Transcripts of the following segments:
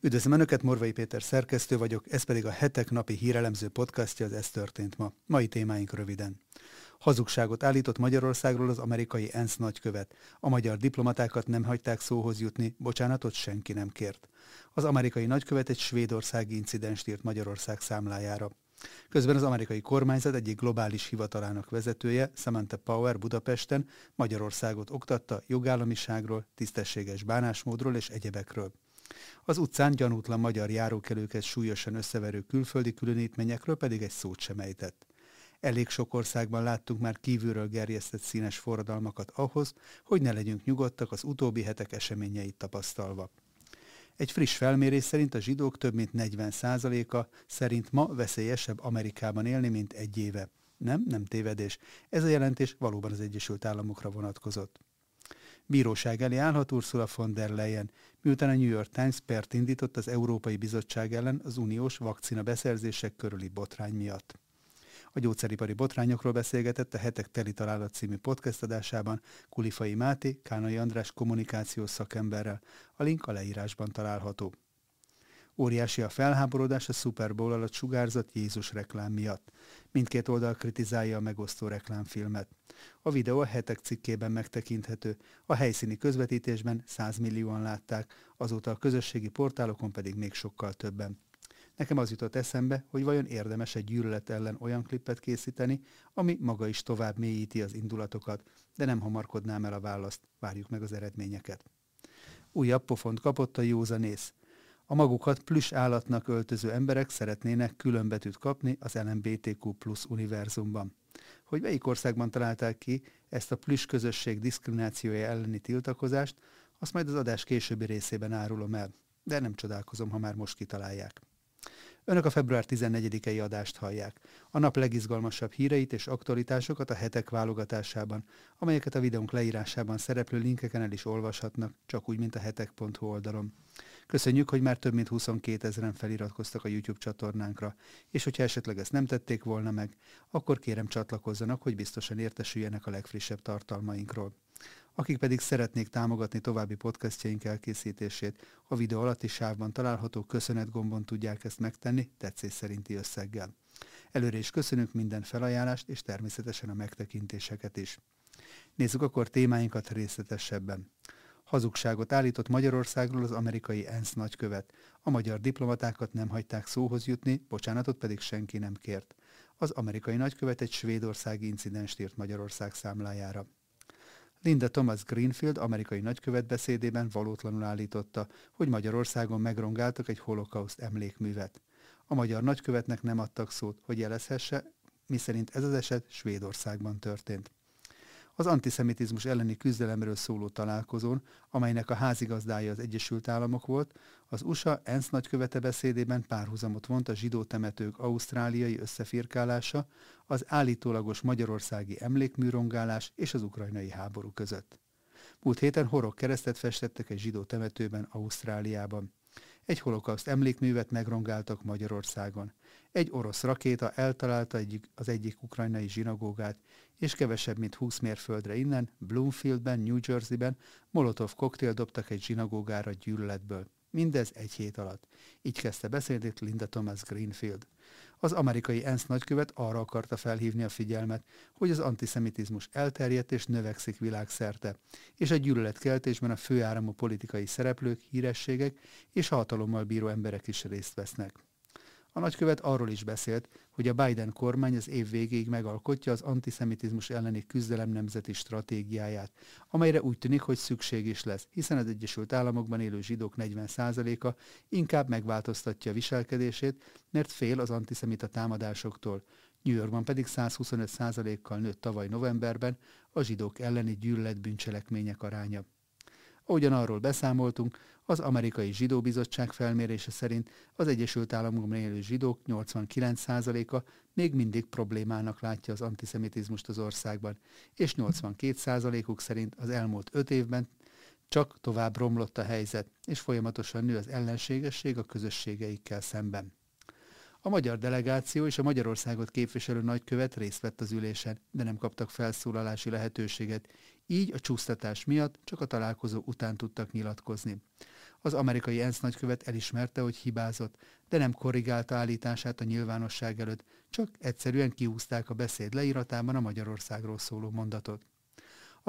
Üdvözlöm Önöket, Morvai Péter szerkesztő vagyok, ez pedig a hetek napi hírelemző podcastja, az Ez történt ma. Mai témáink röviden. Hazugságot állított Magyarországról az amerikai ENSZ nagykövet. A magyar diplomatákat nem hagyták szóhoz jutni, bocsánatot senki nem kért. Az amerikai nagykövet egy svédországi incidens írt Magyarország számlájára. Közben az amerikai kormányzat egyik globális hivatalának vezetője, Samantha Power Budapesten Magyarországot oktatta jogállamiságról, tisztességes bánásmódról és egyebekről. Az utcán gyanútlan magyar járókelőket súlyosan összeverő külföldi különítményekről pedig egy szót sem ejtett. Elég sok országban láttunk már kívülről gerjesztett színes forradalmakat ahhoz, hogy ne legyünk nyugodtak az utóbbi hetek eseményeit tapasztalva. Egy friss felmérés szerint a zsidók több mint 40%-a szerint ma veszélyesebb Amerikában élni, mint egy éve. Nem, nem tévedés. Ez a jelentés valóban az Egyesült Államokra vonatkozott. Bíróság elé állhat Ursula von der Leyen, miután a New York Times pert indított az Európai Bizottság ellen az uniós vakcina beszerzések körüli botrány miatt. A gyógyszeripari botrányokról beszélgetett a Hetek Teli Találat című podcast adásában Kulifai Máté, Kánai András kommunikációs szakemberrel. A link a leírásban található. Óriási a felháborodás a Super Bowl alatt sugárzott Jézus reklám miatt. Mindkét oldal kritizálja a megosztó reklámfilmet. A videó a hetek cikkében megtekinthető, a helyszíni közvetítésben 100 millióan látták, azóta a közösségi portálokon pedig még sokkal többen. Nekem az jutott eszembe, hogy vajon érdemes egy gyűlölet ellen olyan klippet készíteni, ami maga is tovább mélyíti az indulatokat, de nem hamarkodnám el a választ, várjuk meg az eredményeket. Újabb pofont kapott a józanész. A magukat plüss állatnak öltöző emberek szeretnének különbetűt kapni az LMBTQ plusz univerzumban. Hogy melyik országban találták ki ezt a plüss közösség diszkriminációja elleni tiltakozást, azt majd az adás későbbi részében árulom el, de nem csodálkozom, ha már most kitalálják. Önök a február 14-i adást hallják. A nap legizgalmasabb híreit és aktualitásokat a hetek válogatásában, amelyeket a videónk leírásában szereplő linkeken el is olvashatnak, csak úgy, mint a hetek.hu oldalon. Köszönjük, hogy már több mint 22 ezeren feliratkoztak a YouTube csatornánkra, és hogyha esetleg ezt nem tették volna meg, akkor kérem csatlakozzanak, hogy biztosan értesüljenek a legfrissebb tartalmainkról. Akik pedig szeretnék támogatni további podcastjaink elkészítését, a videó alatti sávban található köszönet gombon tudják ezt megtenni tetszés szerinti összeggel. Előre is köszönünk minden felajánlást és természetesen a megtekintéseket is. Nézzük akkor témáinkat részletesebben. Hazugságot állított Magyarországról az amerikai ENSZ nagykövet. A magyar diplomatákat nem hagyták szóhoz jutni, bocsánatot pedig senki nem kért. Az amerikai nagykövet egy svédországi incidenst írt Magyarország számlájára. Linda Thomas Greenfield amerikai nagykövet beszédében valótlanul állította, hogy Magyarországon megrongáltak egy holokauszt emlékművet. A magyar nagykövetnek nem adtak szót, hogy jelezhesse, miszerint ez az eset Svédországban történt az antiszemitizmus elleni küzdelemről szóló találkozón, amelynek a házigazdája az Egyesült Államok volt, az USA ENSZ nagykövete beszédében párhuzamot vont a zsidó temetők ausztráliai összefirkálása, az állítólagos magyarországi emlékműrongálás és az ukrajnai háború között. Múlt héten horog keresztet festettek egy zsidó temetőben Ausztráliában. Egy holokauszt emlékművet megrongáltak Magyarországon. Egy orosz rakéta eltalálta egyik, az egyik ukrajnai zsinagógát, és kevesebb, mint 20 mérföldre innen, Bloomfieldben, New Jerseyben Molotov koktél dobtak egy zsinagógára gyűlöletből. Mindez egy hét alatt. Így kezdte beszédét Linda Thomas Greenfield. Az amerikai ENSZ nagykövet arra akarta felhívni a figyelmet, hogy az antiszemitizmus elterjedt és növekszik világszerte, és a gyűlöletkeltésben a főáramú politikai szereplők, hírességek és hatalommal bíró emberek is részt vesznek. A nagykövet arról is beszélt, hogy a Biden kormány az év végéig megalkotja az antiszemitizmus elleni küzdelem nemzeti stratégiáját, amelyre úgy tűnik, hogy szükség is lesz, hiszen az Egyesült Államokban élő zsidók 40%-a inkább megváltoztatja viselkedését, mert fél az antiszemita támadásoktól. New Yorkban pedig 125%-kal nőtt tavaly novemberben a zsidók elleni gyűlöletbűncselekmények aránya. Ahogyan arról beszámoltunk, az amerikai zsidó bizottság felmérése szerint az Egyesült Államokban élő zsidók 89%-a még mindig problémának látja az antiszemitizmust az országban, és 82%-uk szerint az elmúlt 5 évben csak tovább romlott a helyzet, és folyamatosan nő az ellenségesség a közösségeikkel szemben. A magyar delegáció és a Magyarországot képviselő nagykövet részt vett az ülésen, de nem kaptak felszólalási lehetőséget, így a csúsztatás miatt csak a találkozó után tudtak nyilatkozni. Az amerikai ENSZ nagykövet elismerte, hogy hibázott, de nem korrigálta állítását a nyilvánosság előtt, csak egyszerűen kiúzták a beszéd leíratában a Magyarországról szóló mondatot.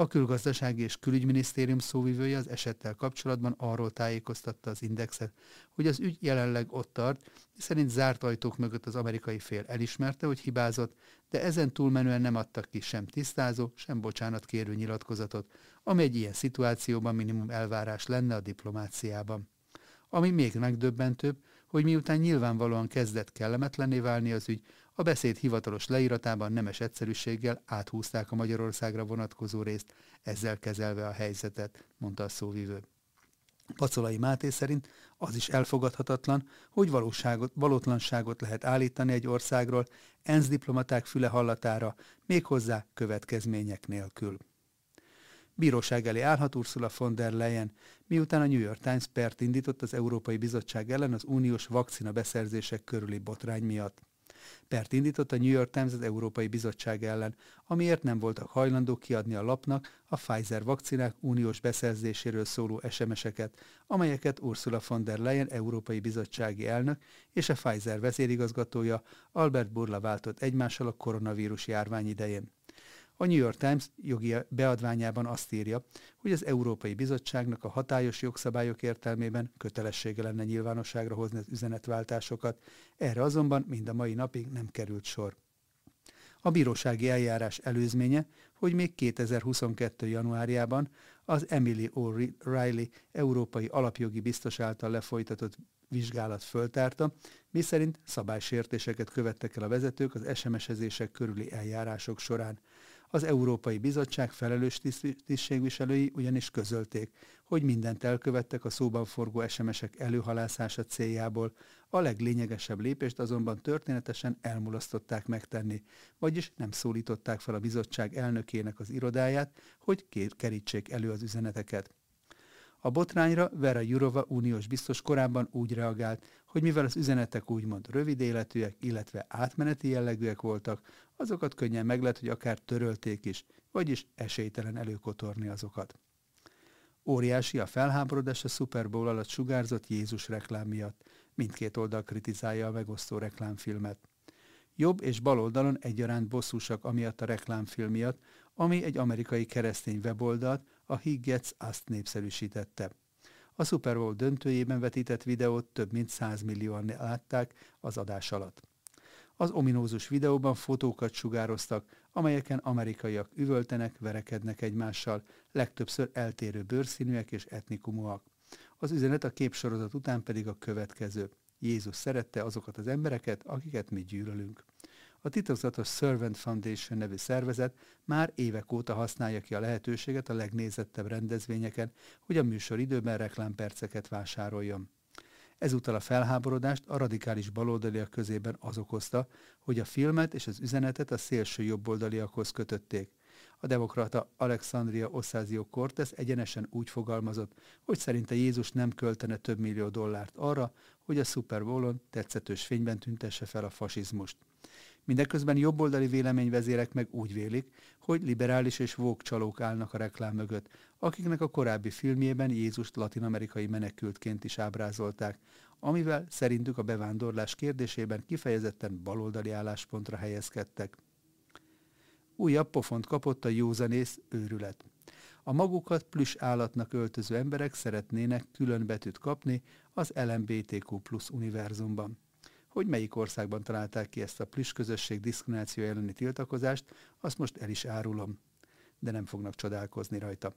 A külgazdasági és külügyminisztérium szóvivője az esettel kapcsolatban arról tájékoztatta az indexet, hogy az ügy jelenleg ott tart, szerint zárt ajtók mögött az amerikai fél elismerte, hogy hibázott, de ezen túlmenően nem adtak ki sem tisztázó, sem bocsánat kérő nyilatkozatot, ami egy ilyen szituációban minimum elvárás lenne a diplomáciában. Ami még megdöbbentőbb, hogy miután nyilvánvalóan kezdett kellemetlenné válni az ügy, a beszéd hivatalos leíratában nemes egyszerűséggel áthúzták a Magyarországra vonatkozó részt, ezzel kezelve a helyzetet, mondta a szóvivő. Pacolai Máté szerint az is elfogadhatatlan, hogy valóságot, valótlanságot lehet állítani egy országról ENSZ diplomaták füle hallatára, méghozzá következmények nélkül. Bíróság elé állhat Ursula von der Leyen, miután a New York Times pert indított az Európai Bizottság ellen az uniós vakcina beszerzések körüli botrány miatt. Pert indított a New York Times az Európai Bizottság ellen, amiért nem voltak hajlandók kiadni a lapnak a Pfizer vakcinák uniós beszerzéséről szóló SMS-eket, amelyeket Ursula von der Leyen Európai Bizottsági elnök és a Pfizer vezérigazgatója Albert Burla váltott egymással a koronavírus járvány idején. A New York Times jogi beadványában azt írja, hogy az Európai Bizottságnak a hatályos jogszabályok értelmében kötelessége lenne nyilvánosságra hozni az üzenetváltásokat, erre azonban mind a mai napig nem került sor. A bírósági eljárás előzménye, hogy még 2022. januárjában az Emily O'Reilly Európai Alapjogi Biztos által lefolytatott vizsgálat föltárta, miszerint szabálysértéseket követtek el a vezetők az SMS-ezések körüli eljárások során. Az Európai Bizottság felelős tisztségviselői ugyanis közölték, hogy mindent elkövettek a szóban forgó SMS-ek előhalászása céljából, a leglényegesebb lépést azonban történetesen elmulasztották megtenni, vagyis nem szólították fel a bizottság elnökének az irodáját, hogy kerítsék elő az üzeneteket. A botrányra Vera Jurova uniós biztos korábban úgy reagált, hogy mivel az üzenetek úgymond rövid életűek, illetve átmeneti jellegűek voltak, azokat könnyen meg lehet, hogy akár törölték is, vagyis esélytelen előkotorni azokat. Óriási a felháborodás a Super Bowl alatt sugárzott Jézus reklám miatt. Mindkét oldal kritizálja a megosztó reklámfilmet. Jobb és bal oldalon egyaránt bosszúsak amiatt a reklámfilm miatt, ami egy amerikai keresztény weboldalt, a Higgets azt népszerűsítette. A Super Bowl döntőjében vetített videót több mint 100 millióan látták az adás alatt. Az ominózus videóban fotókat sugároztak, amelyeken amerikaiak üvöltenek, verekednek egymással, legtöbbször eltérő bőrszínűek és etnikumúak. Az üzenet a képsorozat után pedig a következő. Jézus szerette azokat az embereket, akiket mi gyűlölünk. A titokzatos Servant Foundation nevű szervezet már évek óta használja ki a lehetőséget a legnézettebb rendezvényeken, hogy a műsor időben reklámperceket vásároljon. Ezúttal a felháborodást a radikális baloldaliak közében az okozta, hogy a filmet és az üzenetet a szélső jobboldaliakhoz kötötték. A demokrata Alexandria Oszázio Cortez egyenesen úgy fogalmazott, hogy szerinte Jézus nem költene több millió dollárt arra, hogy a Super Bowl-on tetszetős fényben tüntesse fel a fasizmust. Mindeközben jobboldali véleményvezérek meg úgy vélik, hogy liberális és vók csalók állnak a reklám mögött, akiknek a korábbi filmjében Jézust latinamerikai menekültként is ábrázolták, amivel szerintük a bevándorlás kérdésében kifejezetten baloldali álláspontra helyezkedtek. Újabb pofont kapott a józanész őrület. A magukat plusz állatnak öltöző emberek szeretnének külön betűt kapni az LMBTQ plusz univerzumban. Hogy melyik országban találták ki ezt a plusz közösség diszkrimináció elleni tiltakozást, azt most el is árulom, de nem fognak csodálkozni rajta.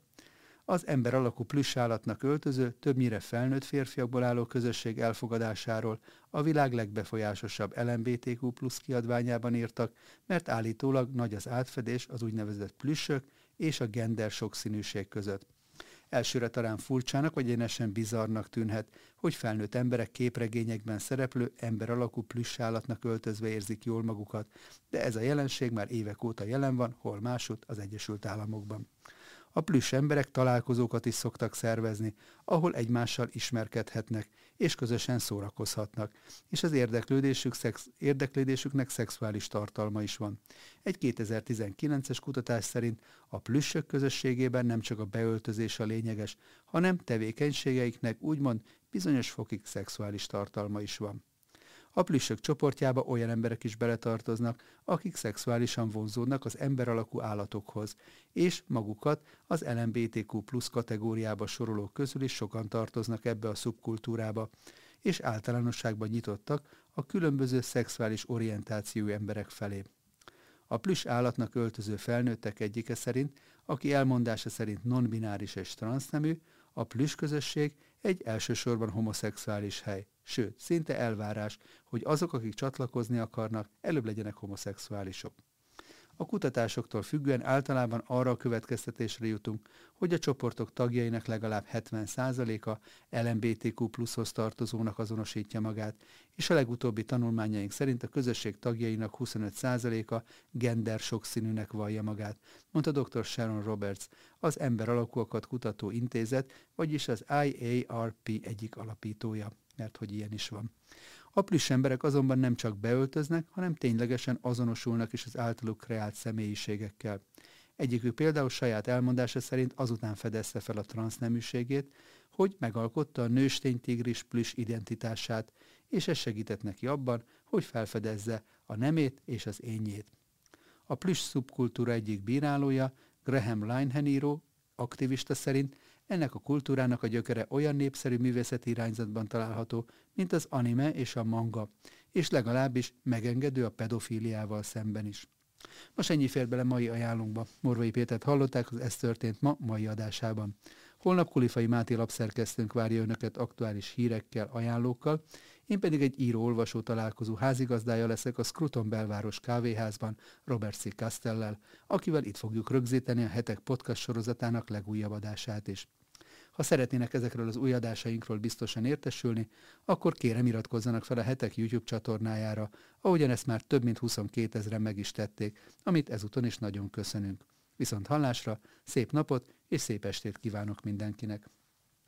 Az ember alakú plusz állatnak öltöző, többnyire felnőtt férfiakból álló közösség elfogadásáról a világ legbefolyásosabb LMBTQ plusz kiadványában írtak, mert állítólag nagy az átfedés az úgynevezett plüssök és a gender sokszínűség között. Elsőre talán furcsának vagy egyenesen bizarnak tűnhet, hogy felnőtt emberek képregényekben szereplő ember alakú plüssállatnak öltözve érzik jól magukat, de ez a jelenség már évek óta jelen van, hol másút az Egyesült Államokban. A plüss emberek találkozókat is szoktak szervezni, ahol egymással ismerkedhetnek, és közösen szórakozhatnak, és az érdeklődésük, szex, érdeklődésüknek szexuális tartalma is van. Egy 2019-es kutatás szerint a plüssök közösségében nem csak a beöltözés a lényeges, hanem tevékenységeiknek úgymond bizonyos fokig szexuális tartalma is van. A plüssök csoportjába olyan emberek is beletartoznak, akik szexuálisan vonzódnak az ember alakú állatokhoz, és magukat az LMBTQ plusz kategóriába sorolók közül is sokan tartoznak ebbe a szubkultúrába, és általánosságban nyitottak a különböző szexuális orientációjú emberek felé. A plüss állatnak öltöző felnőttek egyike szerint, aki elmondása szerint non-bináris és transznemű, a plüss közösség egy elsősorban homoszexuális hely. Sőt, szinte elvárás, hogy azok, akik csatlakozni akarnak, előbb legyenek homoszexuálisok. A kutatásoktól függően általában arra a következtetésre jutunk, hogy a csoportok tagjainak legalább 70%-a LMBTQ pluszhoz tartozónak azonosítja magát, és a legutóbbi tanulmányaink szerint a közösség tagjainak 25%-a gender sokszínűnek vallja magát, mondta dr. Sharon Roberts, az Ember Alakúakat Kutató Intézet, vagyis az IARP egyik alapítója, mert hogy ilyen is van. A plusz emberek azonban nem csak beöltöznek, hanem ténylegesen azonosulnak is az általuk kreált személyiségekkel. Egyikük például saját elmondása szerint azután fedezte fel a transzneműségét, hogy megalkotta a nőstény tigris plüss identitását, és ez segített neki abban, hogy felfedezze a nemét és az énjét. A plüss szubkultúra egyik bírálója, Graham Linehan aktivista szerint ennek a kultúrának a gyökere olyan népszerű művészeti irányzatban található, mint az anime és a manga, és legalábbis megengedő a pedofíliával szemben is. Most ennyi fér bele mai ajánlunkba. Morvai Pétert hallották, az Ez történt ma mai adásában. Holnap Kulifai Máté lapszerkesztőnk várja önöket aktuális hírekkel, ajánlókkal, én pedig egy író-olvasó találkozó házigazdája leszek a Scruton belváros kávéházban Robert C. Castellel, akivel itt fogjuk rögzíteni a hetek podcast sorozatának legújabb adását is. Ha szeretnének ezekről az új adásainkról biztosan értesülni, akkor kérem iratkozzanak fel a hetek YouTube csatornájára, ahogyan ezt már több mint 22 ezeren meg is tették, amit ezúton is nagyon köszönünk. Viszont hallásra, szép napot és szép estét kívánok mindenkinek!